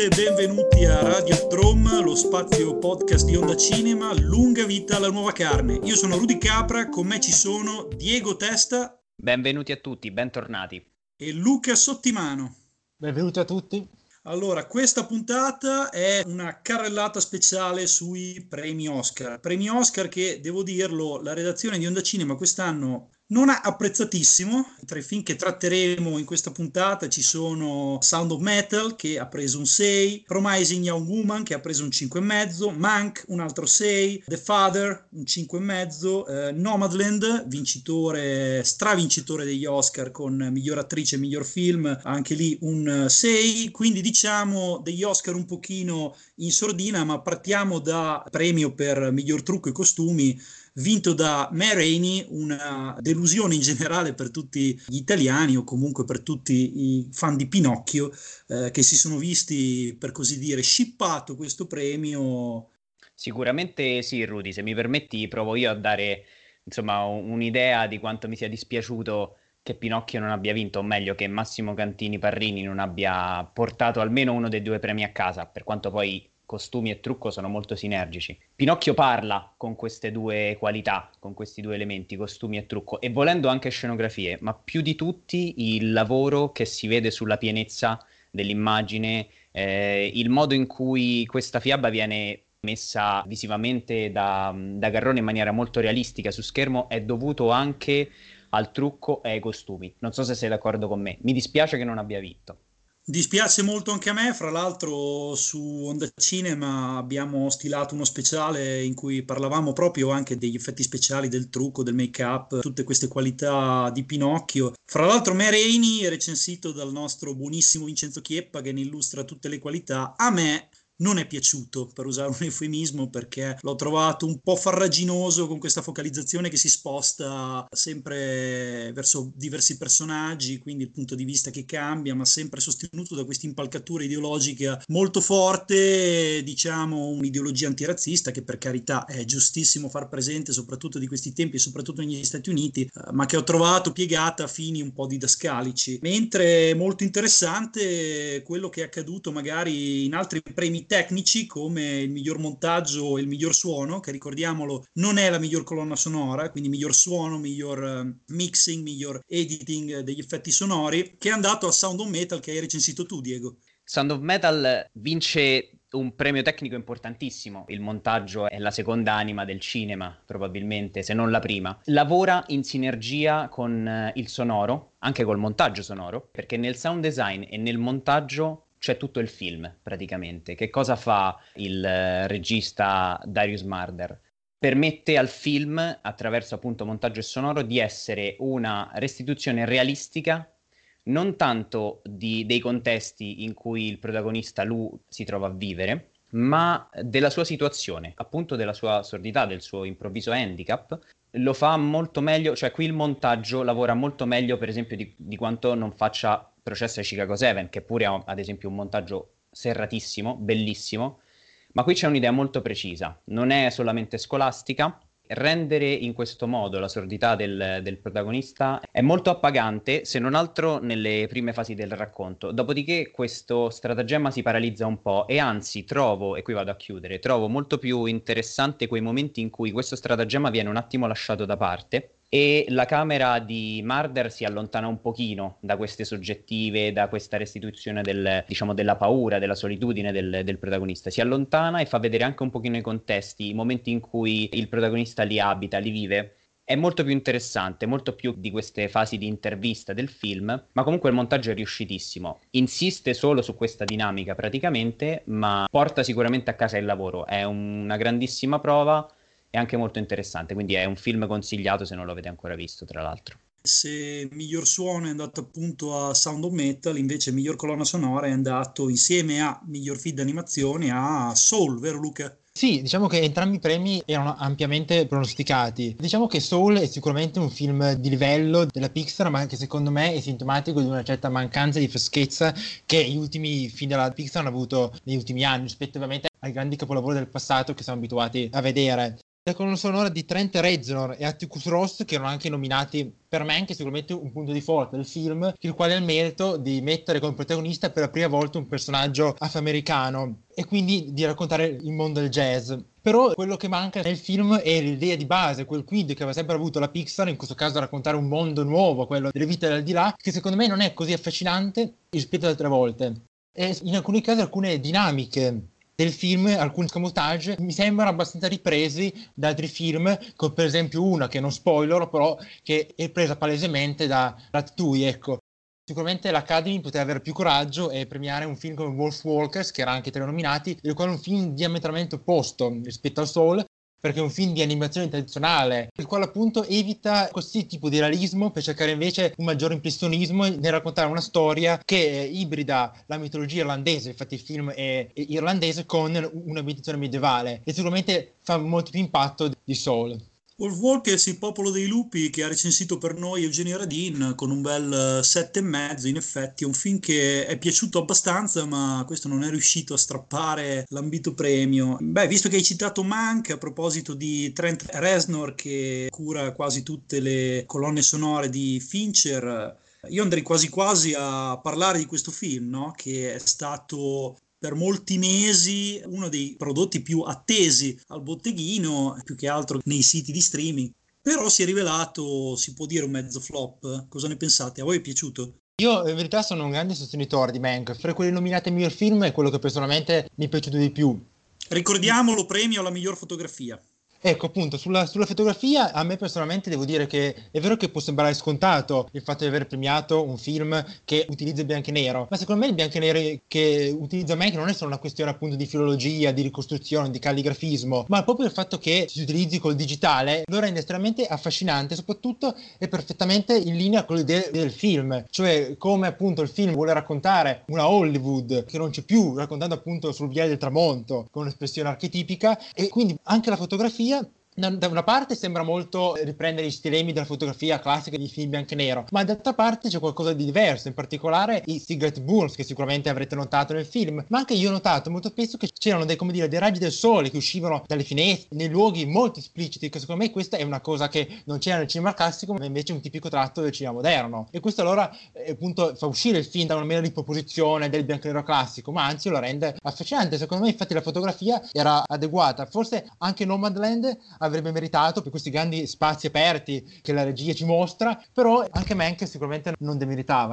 tutte e benvenuti a Radio Drum, lo spazio podcast di Onda Cinema, lunga vita alla nuova carne. Io sono Rudy Capra, con me ci sono Diego Testa. Benvenuti a tutti, bentornati. E Luca Sottimano. Benvenuti a tutti. Allora, questa puntata è una carrellata speciale sui premi Oscar. Premi Oscar che, devo dirlo, la redazione di Onda Cinema quest'anno non apprezzatissimo. Tra i film che tratteremo in questa puntata ci sono Sound of Metal che ha preso un 6, Promising Young Woman che ha preso un 5,5, Mank un altro 6, The Father un 5,5, eh, Nomadland, vincitore, stravincitore degli Oscar con miglior attrice e miglior film, anche lì un 6. Quindi diciamo degli Oscar un pochino in sordina, ma partiamo da premio per miglior trucco e costumi vinto da Ma Rainey, una delusione in generale per tutti gli italiani o comunque per tutti i fan di Pinocchio eh, che si sono visti, per così dire, scippato questo premio. Sicuramente sì, Rudy, se mi permetti provo io a dare insomma un'idea di quanto mi sia dispiaciuto che Pinocchio non abbia vinto, o meglio che Massimo Cantini Parrini non abbia portato almeno uno dei due premi a casa, per quanto poi costumi e trucco sono molto sinergici. Pinocchio parla con queste due qualità, con questi due elementi, costumi e trucco, e volendo anche scenografie, ma più di tutti il lavoro che si vede sulla pienezza dell'immagine, eh, il modo in cui questa fiaba viene messa visivamente da, da Garrone in maniera molto realistica su schermo è dovuto anche al trucco e ai costumi. Non so se sei d'accordo con me. Mi dispiace che non abbia vinto. Dispiace molto anche a me, fra l'altro su Onda Cinema abbiamo stilato uno speciale in cui parlavamo proprio anche degli effetti speciali, del trucco, del make-up, tutte queste qualità di Pinocchio. Fra l'altro Me è recensito dal nostro buonissimo Vincenzo Chieppa che ne illustra tutte le qualità. A me non è piaciuto, per usare un eufemismo, perché l'ho trovato un po' farraginoso con questa focalizzazione che si sposta sempre verso diversi personaggi, quindi il punto di vista che cambia, ma sempre sostenuto da questa impalcatura ideologica molto forte, diciamo un'ideologia antirazzista che per carità è giustissimo far presente, soprattutto di questi tempi e soprattutto negli Stati Uniti, eh, ma che ho trovato piegata a fini un po' didascalici. Mentre molto interessante quello che è accaduto magari in altri premi tecnici come il miglior montaggio e il miglior suono, che ricordiamolo non è la miglior colonna sonora, quindi miglior suono, miglior uh, mixing, miglior editing degli effetti sonori, che è andato a Sound of Metal che hai recensito tu, Diego. Sound of Metal vince un premio tecnico importantissimo. Il montaggio è la seconda anima del cinema, probabilmente, se non la prima. Lavora in sinergia con uh, il sonoro, anche col montaggio sonoro, perché nel sound design e nel montaggio c'è tutto il film praticamente. Che cosa fa il eh, regista Darius Marder? Permette al film, attraverso appunto montaggio sonoro, di essere una restituzione realistica non tanto di, dei contesti in cui il protagonista Lu si trova a vivere, ma della sua situazione, appunto della sua sordità, del suo improvviso handicap. Lo fa molto meglio, cioè qui il montaggio lavora molto meglio, per esempio, di, di quanto non faccia processo ai Chicago 7, che pure ha ad esempio un montaggio serratissimo, bellissimo, ma qui c'è un'idea molto precisa, non è solamente scolastica, rendere in questo modo la sordità del, del, protagonista è molto appagante, se non altro nelle prime fasi del racconto. Dopodiché questo stratagemma si paralizza un po' e anzi trovo, e qui vado a chiudere, trovo molto più interessante quei momenti in cui questo stratagemma viene un attimo lasciato da parte e la camera di Marder si allontana un pochino da queste soggettive, da questa restituzione del, diciamo, della paura, della solitudine del, del, protagonista. Si allontana e fa vedere anche un pochino i contesti, i momenti in cui il protagonista li abita, li vive. È molto più interessante, molto più di queste fasi di intervista del film, ma comunque il montaggio è riuscitissimo. Insiste solo su questa dinamica praticamente, ma porta sicuramente a casa il lavoro. È una grandissima prova è anche molto interessante, quindi è un film consigliato se non lo avete ancora visto, tra l'altro. Se miglior suono è andato appunto a Sound of Metal, invece miglior colonna sonora è andato insieme a miglior feed d'animazione a Soul, vero Luca? Sì, diciamo che entrambi i premi erano ampiamente pronosticati. Diciamo che Soul è sicuramente un film di livello della Pixar, ma che secondo me è sintomatico di una certa mancanza di freschezza che gli ultimi film della Pixar hanno avuto negli ultimi anni, rispetto ovviamente ai grandi capolavori del passato che siamo abituati a vedere. La colonna sonora di Trent Reznor e Atticus Ross, che erano anche nominati per me anche sicuramente un punto di forza del film, il quale ha il merito di mettere come protagonista per la prima volta un personaggio afroamericano e quindi di raccontare il mondo del jazz. Però quello che manca nel film è l'idea di base, quel quid che aveva sempre avuto la Pixar, in questo caso raccontare un mondo nuovo, quello delle vite al di là, che secondo me non è così affascinante rispetto ad altre volte. E in alcuni casi alcune dinamiche del film, alcuni scamotage mi sembrano abbastanza ripresi da altri film, come per esempio una che non spoiler, però che è presa palesemente da Ratatouille, ecco. Sicuramente l'Academy poteva avere più coraggio e premiare un film come Wolf Walkers, che era anche tra i nominati, il quale è un film diametralmente opposto rispetto al Soul, perché è un film di animazione tradizionale, il quale appunto evita questo tipo di realismo per cercare invece un maggiore impressionismo nel raccontare una storia che ibrida la mitologia irlandese, infatti il film è irlandese, con un'abitazione medievale e sicuramente fa molto più impatto di Soul. Wolf Walkers, il popolo dei lupi, che ha recensito per noi Eugenio Radin con un bel sette e mezzo. In effetti, è un film che è piaciuto abbastanza, ma questo non è riuscito a strappare l'ambito premio. Beh, visto che hai citato Mank, a proposito di Trent Reznor, che cura quasi tutte le colonne sonore di Fincher. Io andrei quasi quasi a parlare di questo film, no? che è stato per molti mesi uno dei prodotti più attesi al botteghino, più che altro nei siti di streaming. Però si è rivelato, si può dire, un mezzo flop. Cosa ne pensate? A voi è piaciuto? Io in verità sono un grande sostenitore di Mank. Fra quelli nominati miglior film è quello che personalmente mi è piaciuto di più. Ricordiamolo, premio alla miglior fotografia. Ecco, appunto, sulla, sulla, fotografia a me personalmente devo dire che è vero che può sembrare scontato il fatto di aver premiato un film che utilizza il bianco e nero, ma secondo me il bianco e nero che utilizza Mank non è solo una questione appunto di filologia, di ricostruzione, di calligrafismo, ma proprio il fatto che si utilizzi col digitale lo rende estremamente affascinante, soprattutto è perfettamente in linea con l'idea del film, cioè come appunto il film vuole raccontare una Hollywood che non c'è più, raccontando appunto sul viale del tramonto con un'espressione archetipica e quindi anche la fotografia día da una parte sembra molto riprendere gli stilemi della fotografia classica di film bianco e nero, ma d'altra parte c'è qualcosa di diverso, in particolare i cigarette burns che sicuramente avrete notato nel film, ma anche io ho notato molto spesso che c'erano dei, dire, dei raggi del sole che uscivano dalle finestre, nei luoghi molto espliciti, che secondo me questa è una cosa che non c'era nel cinema classico, ma invece è un tipico tratto del cinema moderno. E questo allora eh, appunto fa uscire il film da una mera riproposizione del bianco e nero classico, ma anzi lo rende affascinante. Secondo me infatti la fotografia era adeguata, forse anche Nomadland avrebbe meritato per questi grandi spazi aperti che la regia ci mostra, però anche Mank sicuramente non demeritava.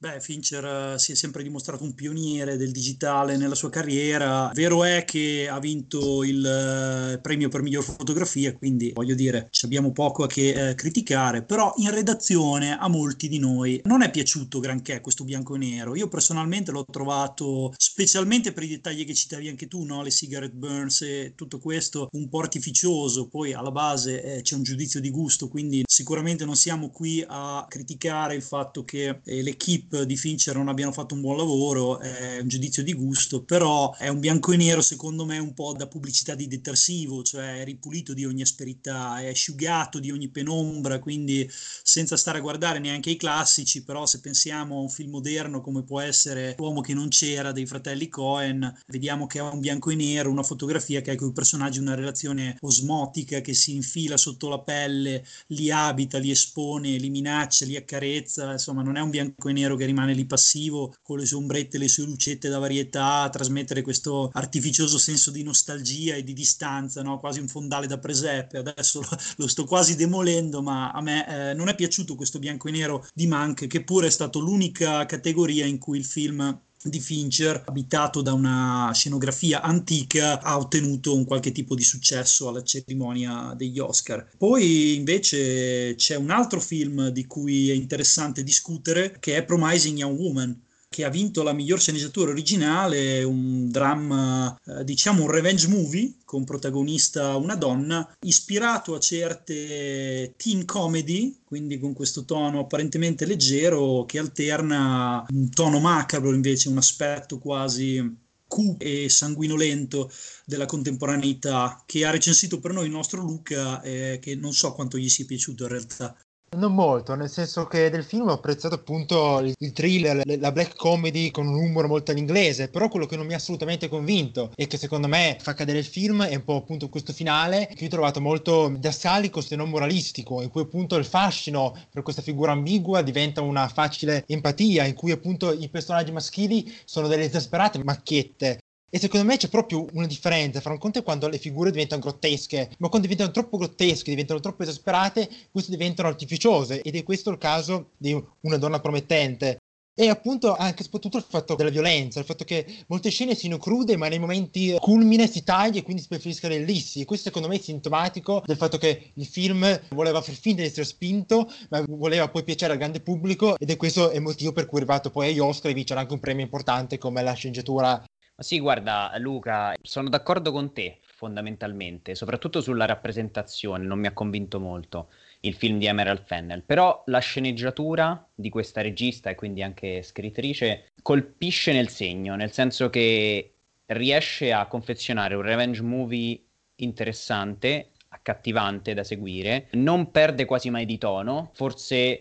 Beh, Fincher eh, si è sempre dimostrato un pioniere del digitale nella sua carriera. Vero è che ha vinto il eh, premio per miglior fotografia, quindi voglio dire, ci abbiamo poco a che eh, criticare, però in redazione a molti di noi non è piaciuto granché questo bianco e nero. Io personalmente l'ho trovato, specialmente per i dettagli che citavi anche tu, no? le cigarette burns e tutto questo, un po' artificioso. Poi alla base eh, c'è un giudizio di gusto, quindi sicuramente non siamo qui a criticare il fatto che eh, l'equipe di Fincher non abbiano fatto un buon lavoro, è un giudizio di gusto, però è un bianco e nero secondo me un po' da pubblicità di detersivo, cioè è ripulito di ogni asperità, è asciugato di ogni penombra, quindi senza stare a guardare neanche i classici, però se pensiamo a un film moderno come può essere L'uomo che non c'era dei fratelli Cohen, vediamo che ha un bianco e nero, una fotografia che ha con i personaggi una relazione osmotica che si infila sotto la pelle, li abita, li espone, li minaccia, li accarezza, insomma non è un bianco e nero che rimane lì passivo con le sue ombrette, le sue lucette da varietà, a trasmettere questo artificioso senso di nostalgia e di distanza, no? quasi un fondale da presepe. Adesso lo, lo sto quasi demolendo, ma a me eh, non è piaciuto questo bianco e nero di Mank, che pure è stato l'unica categoria in cui il film di Fincher, abitato da una scenografia antica, ha ottenuto un qualche tipo di successo alla cerimonia degli Oscar. Poi invece c'è un altro film di cui è interessante discutere, che è Promising Young Woman, che ha vinto la miglior sceneggiatura originale, un dramma, eh, diciamo un revenge movie con protagonista una donna, ispirato a certe teen comedy, quindi con questo tono apparentemente leggero che alterna un tono macabro invece, un aspetto quasi cupo e sanguinolento della contemporaneità che ha recensito per noi il nostro Luca eh, che non so quanto gli sia piaciuto in realtà. Non molto, nel senso che del film ho apprezzato appunto il, il thriller, la black comedy con un humor molto all'inglese, però quello che non mi ha assolutamente convinto e che secondo me fa cadere il film è un po' appunto questo finale che ho trovato molto dascalico se non moralistico, in cui appunto il fascino per questa figura ambigua diventa una facile empatia, in cui appunto i personaggi maschili sono delle esasperate macchiette e secondo me c'è proprio una differenza fra un conto è quando le figure diventano grottesche, ma quando diventano troppo grottesche, diventano troppo esasperate, queste diventano artificiose ed è questo il caso di una donna promettente. E appunto anche soprattutto il fatto della violenza, il fatto che molte scene siano crude, ma nei momenti culmine si taglia e quindi si preferisca le ellissi. E questo secondo me è sintomatico del fatto che il film voleva far finta di essere spinto, ma voleva poi piacere al grande pubblico ed è questo il motivo per cui è arrivato poi agli Oscar e vincere anche un premio importante come la sceneggiatura sì, guarda, Luca, sono d'accordo con te fondamentalmente, soprattutto sulla rappresentazione, non mi ha convinto molto il film di Emerald Fennel, però la sceneggiatura di questa regista e quindi anche scrittrice colpisce nel segno, nel senso che riesce a confezionare un revenge movie interessante, accattivante da seguire, non perde quasi mai di tono, forse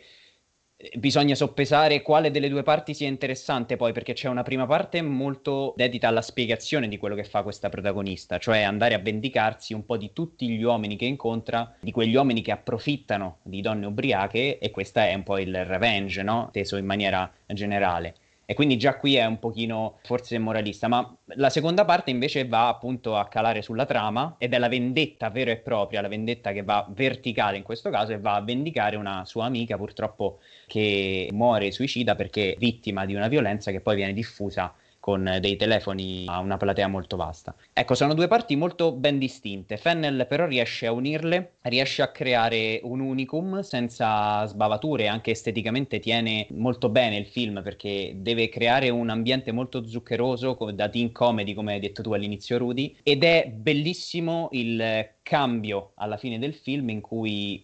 bisogna soppesare quale delle due parti sia interessante poi perché c'è una prima parte molto dedita alla spiegazione di quello che fa questa protagonista, cioè andare a vendicarsi un po' di tutti gli uomini che incontra, di quegli uomini che approfittano di donne ubriache e questa è un po' il revenge, no? Teso in maniera generale. E quindi già qui è un pochino forse moralista, ma la seconda parte invece va appunto a calare sulla trama ed è la vendetta vera e propria, la vendetta che va verticale in questo caso e va a vendicare una sua amica purtroppo che muore suicida perché vittima di una violenza che poi viene diffusa con dei telefoni a una platea molto vasta. Ecco, sono due parti molto ben distinte. Fennel però riesce a unirle, riesce a creare un unicum senza sbavature, anche esteticamente tiene molto bene il film perché deve creare un ambiente molto zuccheroso da teen comedy, come hai detto tu all'inizio Rudy, ed è bellissimo il cambio alla fine del film in cui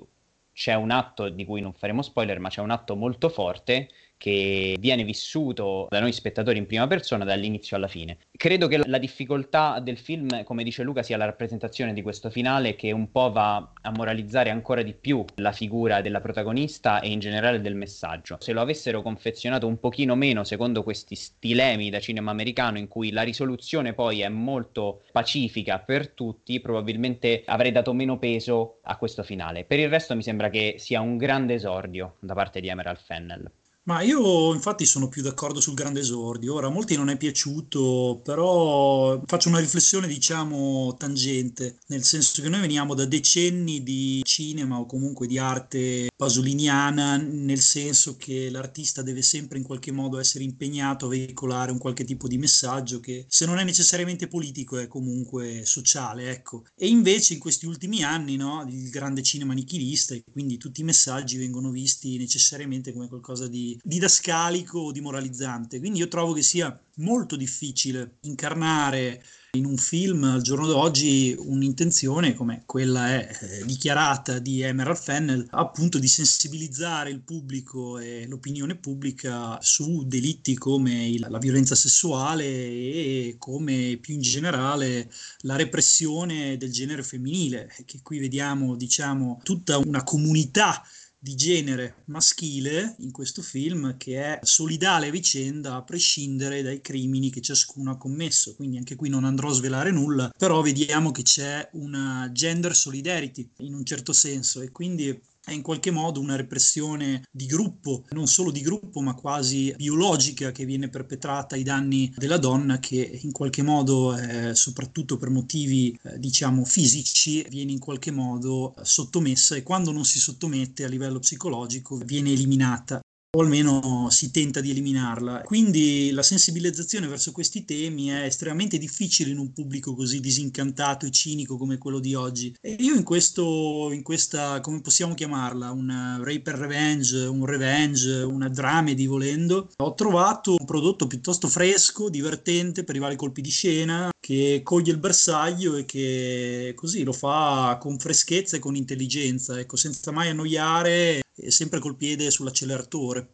c'è un atto di cui non faremo spoiler, ma c'è un atto molto forte che viene vissuto da noi spettatori in prima persona dall'inizio alla fine. Credo che la difficoltà del film, come dice Luca, sia la rappresentazione di questo finale che un po' va a moralizzare ancora di più la figura della protagonista e in generale del messaggio. Se lo avessero confezionato un pochino meno secondo questi stilemi da cinema americano in cui la risoluzione poi è molto pacifica per tutti, probabilmente avrei dato meno peso a questo finale. Per il resto mi sembra che sia un grande esordio da parte di Emerald Fennel. Ma io infatti sono più d'accordo sul grande esordio. Ora, a molti non è piaciuto, però faccio una riflessione, diciamo, tangente, nel senso che noi veniamo da decenni di cinema o comunque di arte pasoliniana, nel senso che l'artista deve sempre in qualche modo essere impegnato a veicolare un qualche tipo di messaggio che se non è necessariamente politico è comunque sociale, ecco. E invece in questi ultimi anni, no, il grande cinema nichilista e quindi tutti i messaggi vengono visti necessariamente come qualcosa di didascalico o dimoralizzante. Quindi io trovo che sia molto difficile incarnare in un film al giorno d'oggi un'intenzione come quella è eh, dichiarata di Emerald Fennel, appunto di sensibilizzare il pubblico e l'opinione pubblica su delitti come il, la violenza sessuale e come più in generale la repressione del genere femminile, che qui vediamo diciamo tutta una comunità di genere maschile in questo film che è solidale a vicenda a prescindere dai crimini che ciascuno ha commesso. Quindi anche qui non andrò a svelare nulla, però vediamo che c'è una gender solidarity in un certo senso e quindi è in qualche modo una repressione di gruppo, non solo di gruppo, ma quasi biologica che viene perpetrata ai danni della donna che in qualche modo, eh, soprattutto per motivi eh, diciamo fisici, viene in qualche modo sottomessa e quando non si sottomette a livello psicologico viene eliminata o almeno si tenta di eliminarla. Quindi la sensibilizzazione verso questi temi è estremamente difficile in un pubblico così disincantato e cinico come quello di oggi. E io in questo, in questa, come possiamo chiamarla, un rape revenge, un revenge, una dramedy volendo, ho trovato un prodotto piuttosto fresco, divertente per i vari colpi di scena, che coglie il bersaglio e che così lo fa con freschezza e con intelligenza, ecco, senza mai annoiare sempre col piede sull'acceleratore.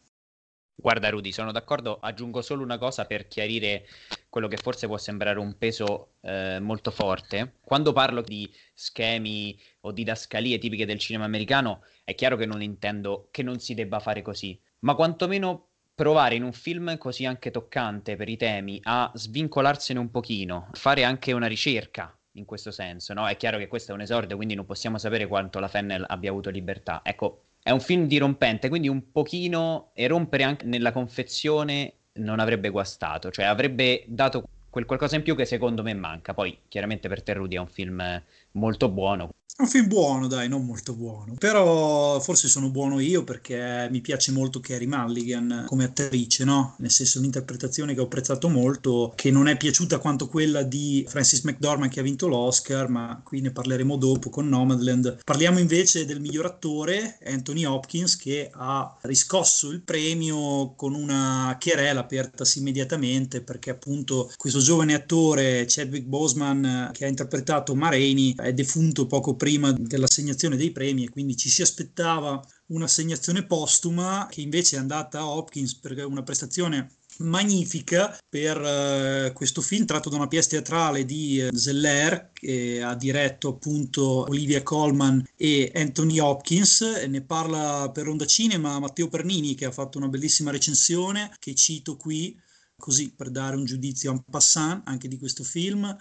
Guarda Rudy, sono d'accordo, aggiungo solo una cosa per chiarire quello che forse può sembrare un peso eh, molto forte. Quando parlo di schemi o didascalie tipiche del cinema americano, è chiaro che non intendo che non si debba fare così, ma quantomeno provare in un film così anche toccante per i temi a svincolarsene un pochino, fare anche una ricerca in questo senso, no? È chiaro che questo è un esordio, quindi non possiamo sapere quanto la Fennel abbia avuto libertà. Ecco, è un film dirompente, quindi un pochino erompere anche nella confezione non avrebbe guastato, cioè avrebbe dato quel qualcosa in più che secondo me manca. Poi chiaramente per te è un film molto buono, un film buono, dai, non molto buono. Però forse sono buono io perché mi piace molto Carrie Mulligan come attrice, no? Nel senso un'interpretazione che ho apprezzato molto, che non è piaciuta quanto quella di Francis McDormand che ha vinto l'Oscar, ma qui ne parleremo dopo con Nomadland. Parliamo invece del miglior attore, Anthony Hopkins, che ha riscosso il premio con una querela apertasi immediatamente perché appunto questo giovane attore Chadwick Boseman che ha interpretato Ma Rainey è defunto poco prima prima dell'assegnazione dei premi e quindi ci si aspettava un'assegnazione postuma che invece è andata a Hopkins per una prestazione magnifica per uh, questo film tratto da una pièce teatrale di uh, Zeller che ha diretto appunto Olivia Colman e Anthony Hopkins. Ne parla per Onda Cinema Matteo Pernini che ha fatto una bellissima recensione che cito qui così per dare un giudizio en passant anche di questo film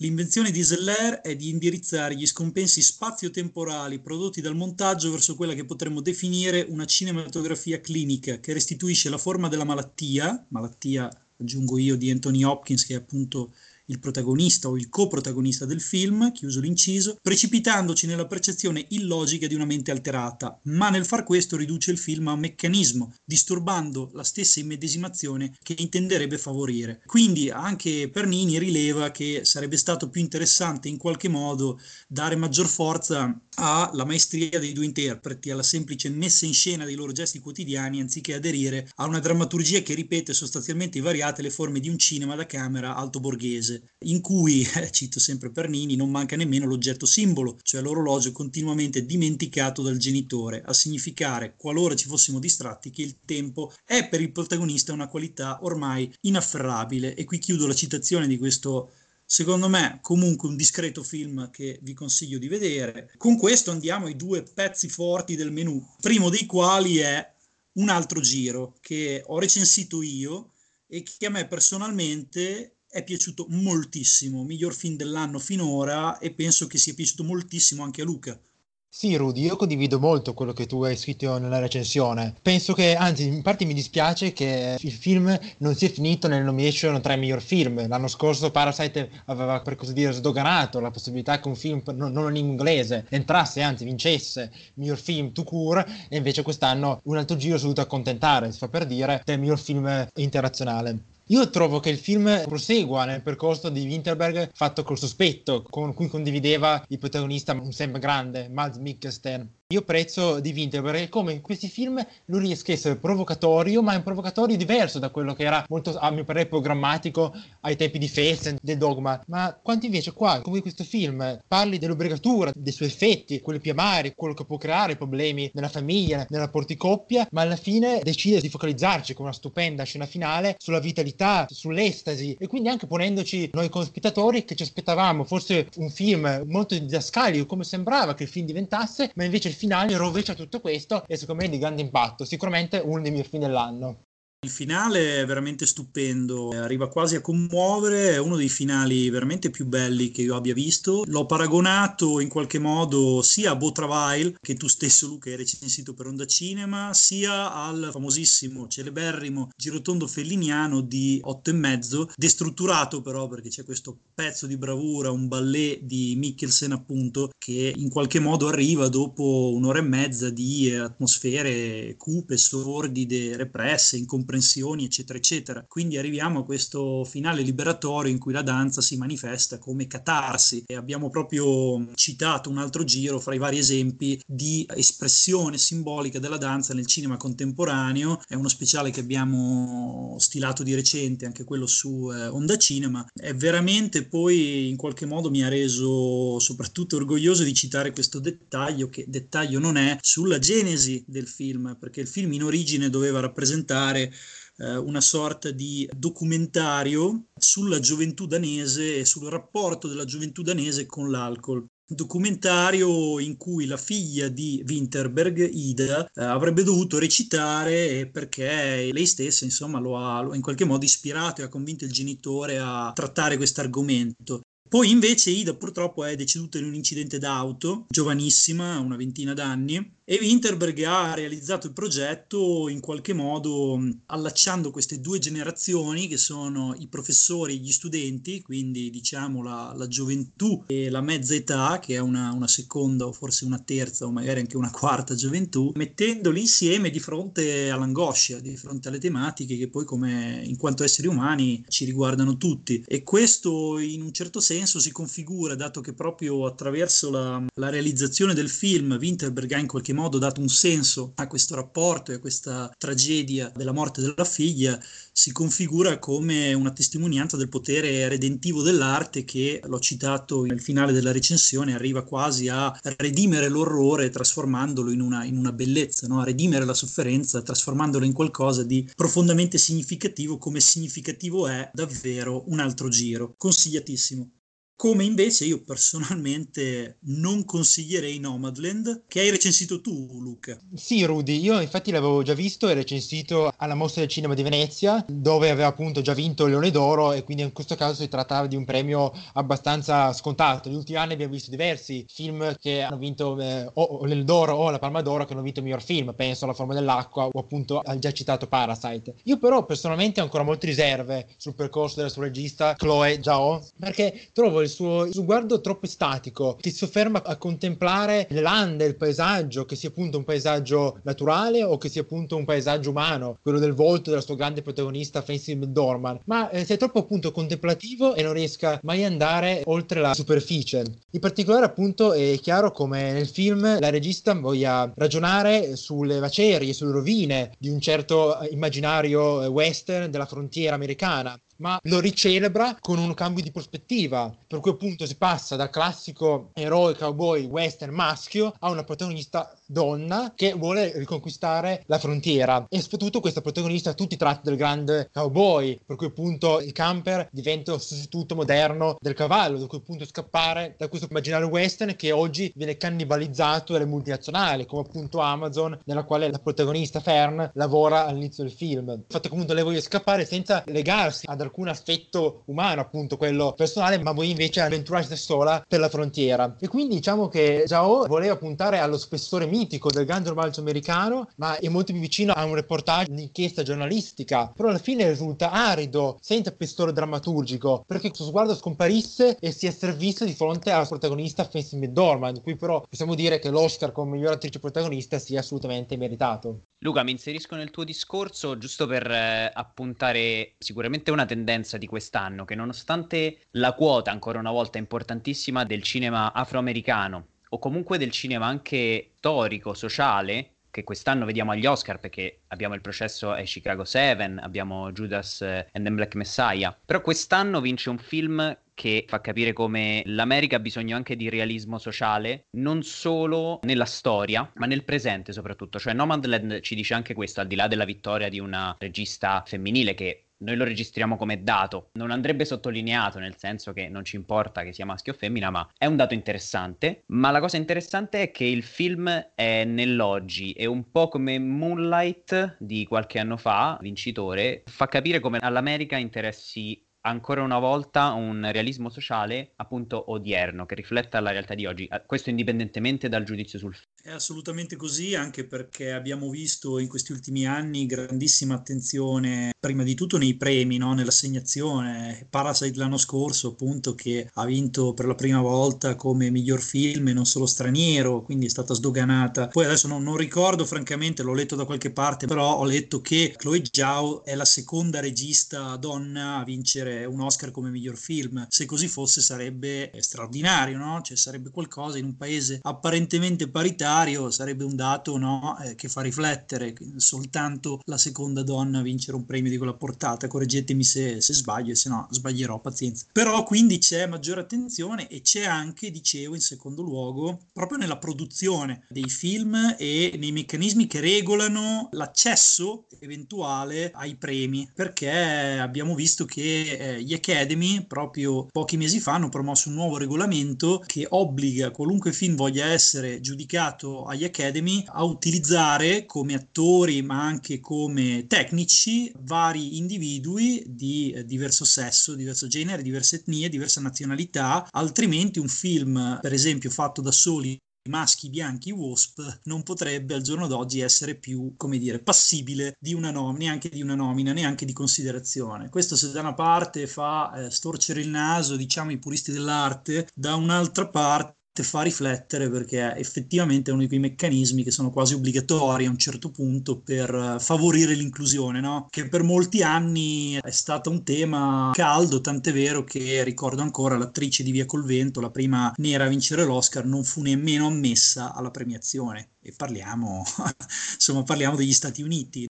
L'invenzione di Zeller è di indirizzare gli scompensi spazio-temporali prodotti dal montaggio verso quella che potremmo definire una cinematografia clinica che restituisce la forma della malattia, malattia aggiungo io di Anthony Hopkins che è appunto il protagonista o il coprotagonista del film, chiuso l'inciso, precipitandoci nella percezione illogica di una mente alterata, ma nel far questo riduce il film a un meccanismo, disturbando la stessa immedesimazione che intenderebbe favorire. Quindi anche Pernini rileva che sarebbe stato più interessante in qualche modo dare maggior forza alla maestria dei due interpreti, alla semplice messa in scena dei loro gesti quotidiani, anziché aderire a una drammaturgia che ripete sostanzialmente invariate le forme di un cinema da camera alto borghese in cui, eh, cito sempre Pernini, non manca nemmeno l'oggetto simbolo, cioè l'orologio continuamente dimenticato dal genitore, a significare, qualora ci fossimo distratti, che il tempo è per il protagonista una qualità ormai inafferrabile. E qui chiudo la citazione di questo secondo me comunque un discreto film che vi consiglio di vedere. Con questo andiamo ai due pezzi forti del menù, primo dei quali è un altro giro che ho recensito io e che a me personalmente è piaciuto moltissimo, miglior film dell'anno finora e penso che sia piaciuto moltissimo anche a Luca. Sì, Rudy, io condivido molto quello che tu hai scritto nella recensione. Penso che, anzi, in parte mi dispiace che il film non sia finito nel nomination tra i miglior film. L'anno scorso Parasite aveva, per così dire, sdoganato la possibilità che un film non, non in inglese entrasse, anzi, vincesse miglior film to cure, e invece quest'anno un altro giro si è dovuto accontentare, si fa per dire, del miglior film internazionale. Io trovo che il film prosegua nel percorso di Winterberg fatto col sospetto, con cui condivideva il protagonista un sempre grande, Mads Mikkelsen. Io prezzo di Winterberg è come in questi film lui riesca a essere provocatorio, ma è un provocatorio diverso da quello che era molto, a mio parere, programmatico ai tempi di Festen, del Dogma. Ma quanto invece qua, come in questo film, parli dell'obbligatura, dei suoi effetti, quelli più amari, quello che può creare problemi nella famiglia, nella rapporti coppia, ma alla fine decide di focalizzarci con una stupenda scena finale sulla vitalità, sull'estasi e quindi anche ponendoci noi come spettatori che ci aspettavamo forse un film molto didascalico come sembrava che il film diventasse, ma invece il finale rovescia tutto questo e secondo me è di grande impatto. Sicuramente uno dei miei film dell'anno. Il finale è veramente stupendo, arriva quasi a commuovere, è uno dei finali veramente più belli che io abbia visto. L'ho paragonato in qualche modo sia a Botravile, che tu stesso Luca hai recensito per Onda Cinema, sia al famosissimo, celeberrimo girotondo felliniano di Otto e mezzo, destrutturato però perché c'è questo pezzo di bravura, un ballet di Mikkelsen appunto, che in qualche modo arriva dopo un'ora e mezza di atmosfere cupe, sordide, represse, incomprensibili incomprensioni, eccetera, eccetera. Quindi arriviamo a questo finale liberatorio in cui la danza si manifesta come catarsi e abbiamo proprio citato un altro giro fra i vari esempi di espressione simbolica della danza nel cinema contemporaneo. È uno speciale che abbiamo stilato di recente, anche quello su eh, Onda Cinema. È veramente poi in qualche modo mi ha reso soprattutto orgoglioso di citare questo dettaglio, che dettaglio non è, sulla genesi del film, perché il film in origine doveva rappresentare eh, una sorta di documentario sulla gioventù danese e sul rapporto della gioventù danese con l'alcol documentario in cui la figlia di Winterberg, Ida, eh, avrebbe dovuto recitare perché lei stessa, insomma, lo ha, lo ha in qualche modo ispirato e ha convinto il genitore a trattare questo argomento. Poi invece Ida purtroppo è deceduta in un incidente d'auto, giovanissima, una ventina d'anni, e Winterberg ha realizzato il progetto in qualche modo allacciando queste due generazioni che sono i professori e gli studenti, quindi diciamo la, la gioventù e la mezza età, che è una, una, seconda o forse una terza o magari anche una quarta gioventù, mettendoli insieme di fronte all'angoscia, di fronte alle tematiche che poi come in quanto esseri umani ci riguardano tutti. E questo in un certo senso si configura, dato che proprio attraverso la, la realizzazione del film Winterberg ha in qualche modo dato un senso a questo rapporto e a questa tragedia della morte della figlia, si configura come una testimonianza del potere redentivo dell'arte che, l'ho citato nel finale della recensione, arriva quasi a redimere l'orrore trasformandolo in una, in una bellezza, no? a redimere la sofferenza trasformandolo in qualcosa di profondamente significativo come significativo è davvero un altro giro. Consigliatissimo come invece io personalmente non consiglierei Nomadland, che hai recensito tu, Luca. Sì, Rudy, io infatti l'avevo già visto e recensito alla Mostra del Cinema di Venezia, dove aveva appunto già vinto il Leone d'Oro e quindi in questo caso si trattava di un premio abbastanza scontato. Negli ultimi anni abbiamo visto diversi film che hanno vinto eh, o il d'Oro o la Palma d'Oro che hanno vinto il miglior film, penso alla Forma dell'Acqua o appunto al già citato Parasite. Io però personalmente ho ancora molte riserve sul percorso della sua regista Chloe Zhao, perché trovo il il suo sguardo troppo statico, si sofferma a contemplare le lande, il paesaggio, che sia appunto un paesaggio naturale o che sia appunto un paesaggio umano, quello del volto della sua grande protagonista Fancy McDormand, ma eh, sei troppo appunto contemplativo e non riesca mai ad andare oltre la superficie. In particolare appunto è chiaro come nel film la regista voglia ragionare sulle macerie, sulle rovine di un certo immaginario western della frontiera americana ma lo ricelebra con un cambio di prospettiva, per cui appunto si passa dal classico eroe cowboy western maschio a una protagonista donna che vuole riconquistare la frontiera e soprattutto questa protagonista tutti tratti del grande cowboy, per cui appunto il camper diventa un sostituto moderno del cavallo, da cui appunto scappare da questo immaginario western che oggi viene cannibalizzato dalle multinazionali, come appunto Amazon, nella quale la protagonista Fern lavora all'inizio del film. Il fatto che appunto lei voglia scappare senza legarsi ad alcun aspetto umano, appunto quello personale, ma vuoi invece avventurarsi da sola per la frontiera. E quindi diciamo che Zhao voleva puntare allo spessore mitico del grande romanzo americano, ma è molto più vicino a un reportage, un'inchiesta giornalistica. Però alla fine risulta arido, senza pestore drammaturgico, perché questo sguardo scomparisse e si servisse di fronte alla protagonista Fancy McDormand, qui però possiamo dire che l'Oscar come miglior attrice protagonista sia assolutamente meritato. Luca, mi inserisco nel tuo discorso giusto per eh, appuntare sicuramente una tendenza di quest'anno, che nonostante la quota ancora una volta importantissima del cinema afroamericano, o comunque del cinema anche storico, sociale, che quest'anno vediamo agli Oscar perché abbiamo il processo ai Chicago 7, abbiamo Judas and the Black Messiah, però quest'anno vince un film che fa capire come l'America ha bisogno anche di realismo sociale, non solo nella storia, ma nel presente soprattutto. Cioè Nomadland ci dice anche questo, al di là della vittoria di una regista femminile che noi lo registriamo come dato, non andrebbe sottolineato nel senso che non ci importa che sia maschio o femmina, ma è un dato interessante. Ma la cosa interessante è che il film è nell'oggi, è un po' come Moonlight di qualche anno fa, vincitore, fa capire come all'America interessi ancora una volta un realismo sociale appunto odierno che rifletta la realtà di oggi, questo indipendentemente dal giudizio sul film. È assolutamente così, anche perché abbiamo visto in questi ultimi anni grandissima attenzione, prima di tutto nei premi, no? nell'assegnazione. Parasite l'anno scorso, appunto, che ha vinto per la prima volta come miglior film non solo straniero, quindi è stata sdoganata. Poi adesso non, non ricordo, francamente, l'ho letto da qualche parte, però ho letto che Chloe Zhao è la seconda regista donna a vincere un Oscar come miglior film. Se così fosse sarebbe straordinario, no? Cioè sarebbe qualcosa in un paese apparentemente paritario sarebbe un dato no, eh, che fa riflettere soltanto la seconda donna a vincere un premio di quella portata. Correggetemi se, se sbaglio, se no sbaglierò, pazienza. Però quindi c'è maggiore attenzione e c'è anche, dicevo, in secondo luogo, proprio nella produzione dei film e nei meccanismi che regolano l'accesso eventuale ai premi, perché abbiamo visto che eh, gli Academy proprio pochi mesi fa hanno promosso un nuovo regolamento che obbliga qualunque film voglia essere giudicato agli Academy a utilizzare come attori ma anche come tecnici vari individui di eh, diverso sesso, diverso genere, diverse etnie, diversa nazionalità, altrimenti un film per esempio fatto da soli maschi bianchi WASP non potrebbe al giorno d'oggi essere più, come dire, passibile di una nomina, neanche di una nomina, neanche di considerazione. Questo se da una parte fa eh, storcere il naso, diciamo, i puristi dell'arte, da un'altra parte fa riflettere perché effettivamente è uno di quei meccanismi che sono quasi obbligatori a un certo punto per eh, favorire l'inclusione, no? che per molti anni è stato un tema caldo, tant'è vero che ricordo ancora l'attrice di Via col Vento, la prima nera a vincere l'Oscar, non fu nemmeno ammessa alla premiazione. E parliamo, insomma, parliamo degli Stati Uniti.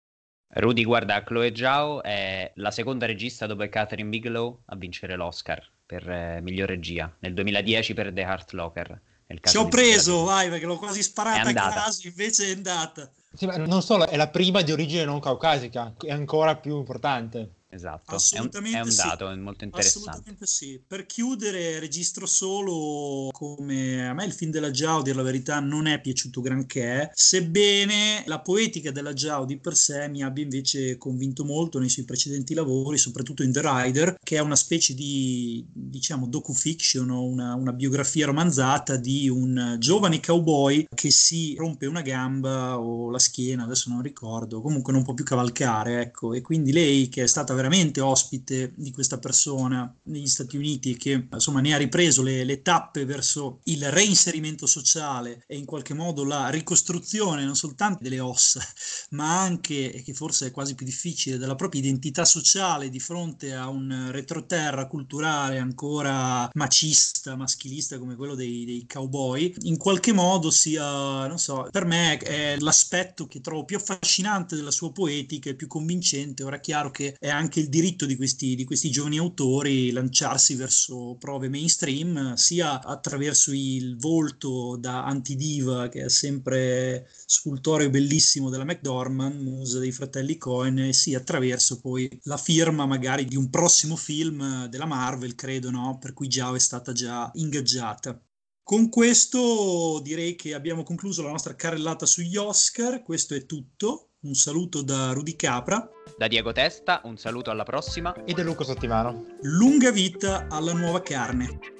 Rudy, guarda, Chloe Zhao è la seconda regista dopo Catherine Bigelow a vincere l'Oscar per eh, miglior regia, nel 2010 per The Heart Locker. Ci ho preso, vai, perché l'ho quasi sparata a caso, invece è andata. Sì, ma non solo, è la prima di origine non caucasica, è ancora più importante. Esatto, Assolutamente è un, è un dato sì. molto interessante. Assolutamente sì. Per chiudere, registro solo come a me il film della Giao, a dire la verità, non è piaciuto granché, sebbene la poetica della Giao di per sé mi abbia invece convinto molto nei suoi precedenti lavori, soprattutto in The Rider, che è una specie di, diciamo, docu-fiction o una, una biografia romanzata di un giovane cowboy che si rompe una gamba o la schiena, adesso non ricordo, comunque non può più cavalcare, ecco, e quindi lei che è stata veramente veramente ospite di questa persona negli Stati Uniti che insomma ne ha ripreso le, le tappe verso il reinserimento sociale e in qualche modo la ricostruzione non soltanto delle ossa ma anche, e che forse è quasi più difficile, della propria identità sociale di fronte a un retroterra culturale ancora macista, maschilista come quello dei, dei cowboy, in qualche modo sia, non so, per me è l'aspetto che trovo più affascinante della sua poetica e più convincente. Ora è chiaro che è anche anche il diritto di questi, di questi giovani autori lanciarsi verso prove mainstream, sia attraverso il volto da antidiva, che è sempre scultoreo bellissimo della McDormand, musa dei fratelli Cohen, sia attraverso poi la firma magari di un prossimo film della Marvel, credo, no? per cui già è stata già ingaggiata. Con questo direi che abbiamo concluso la nostra carrellata sugli Oscar, questo è tutto. Un saluto da Rudy Capra. Da Diego Testa, un saluto alla prossima. E da Luca Sottimano. Lunga vita alla nuova carne.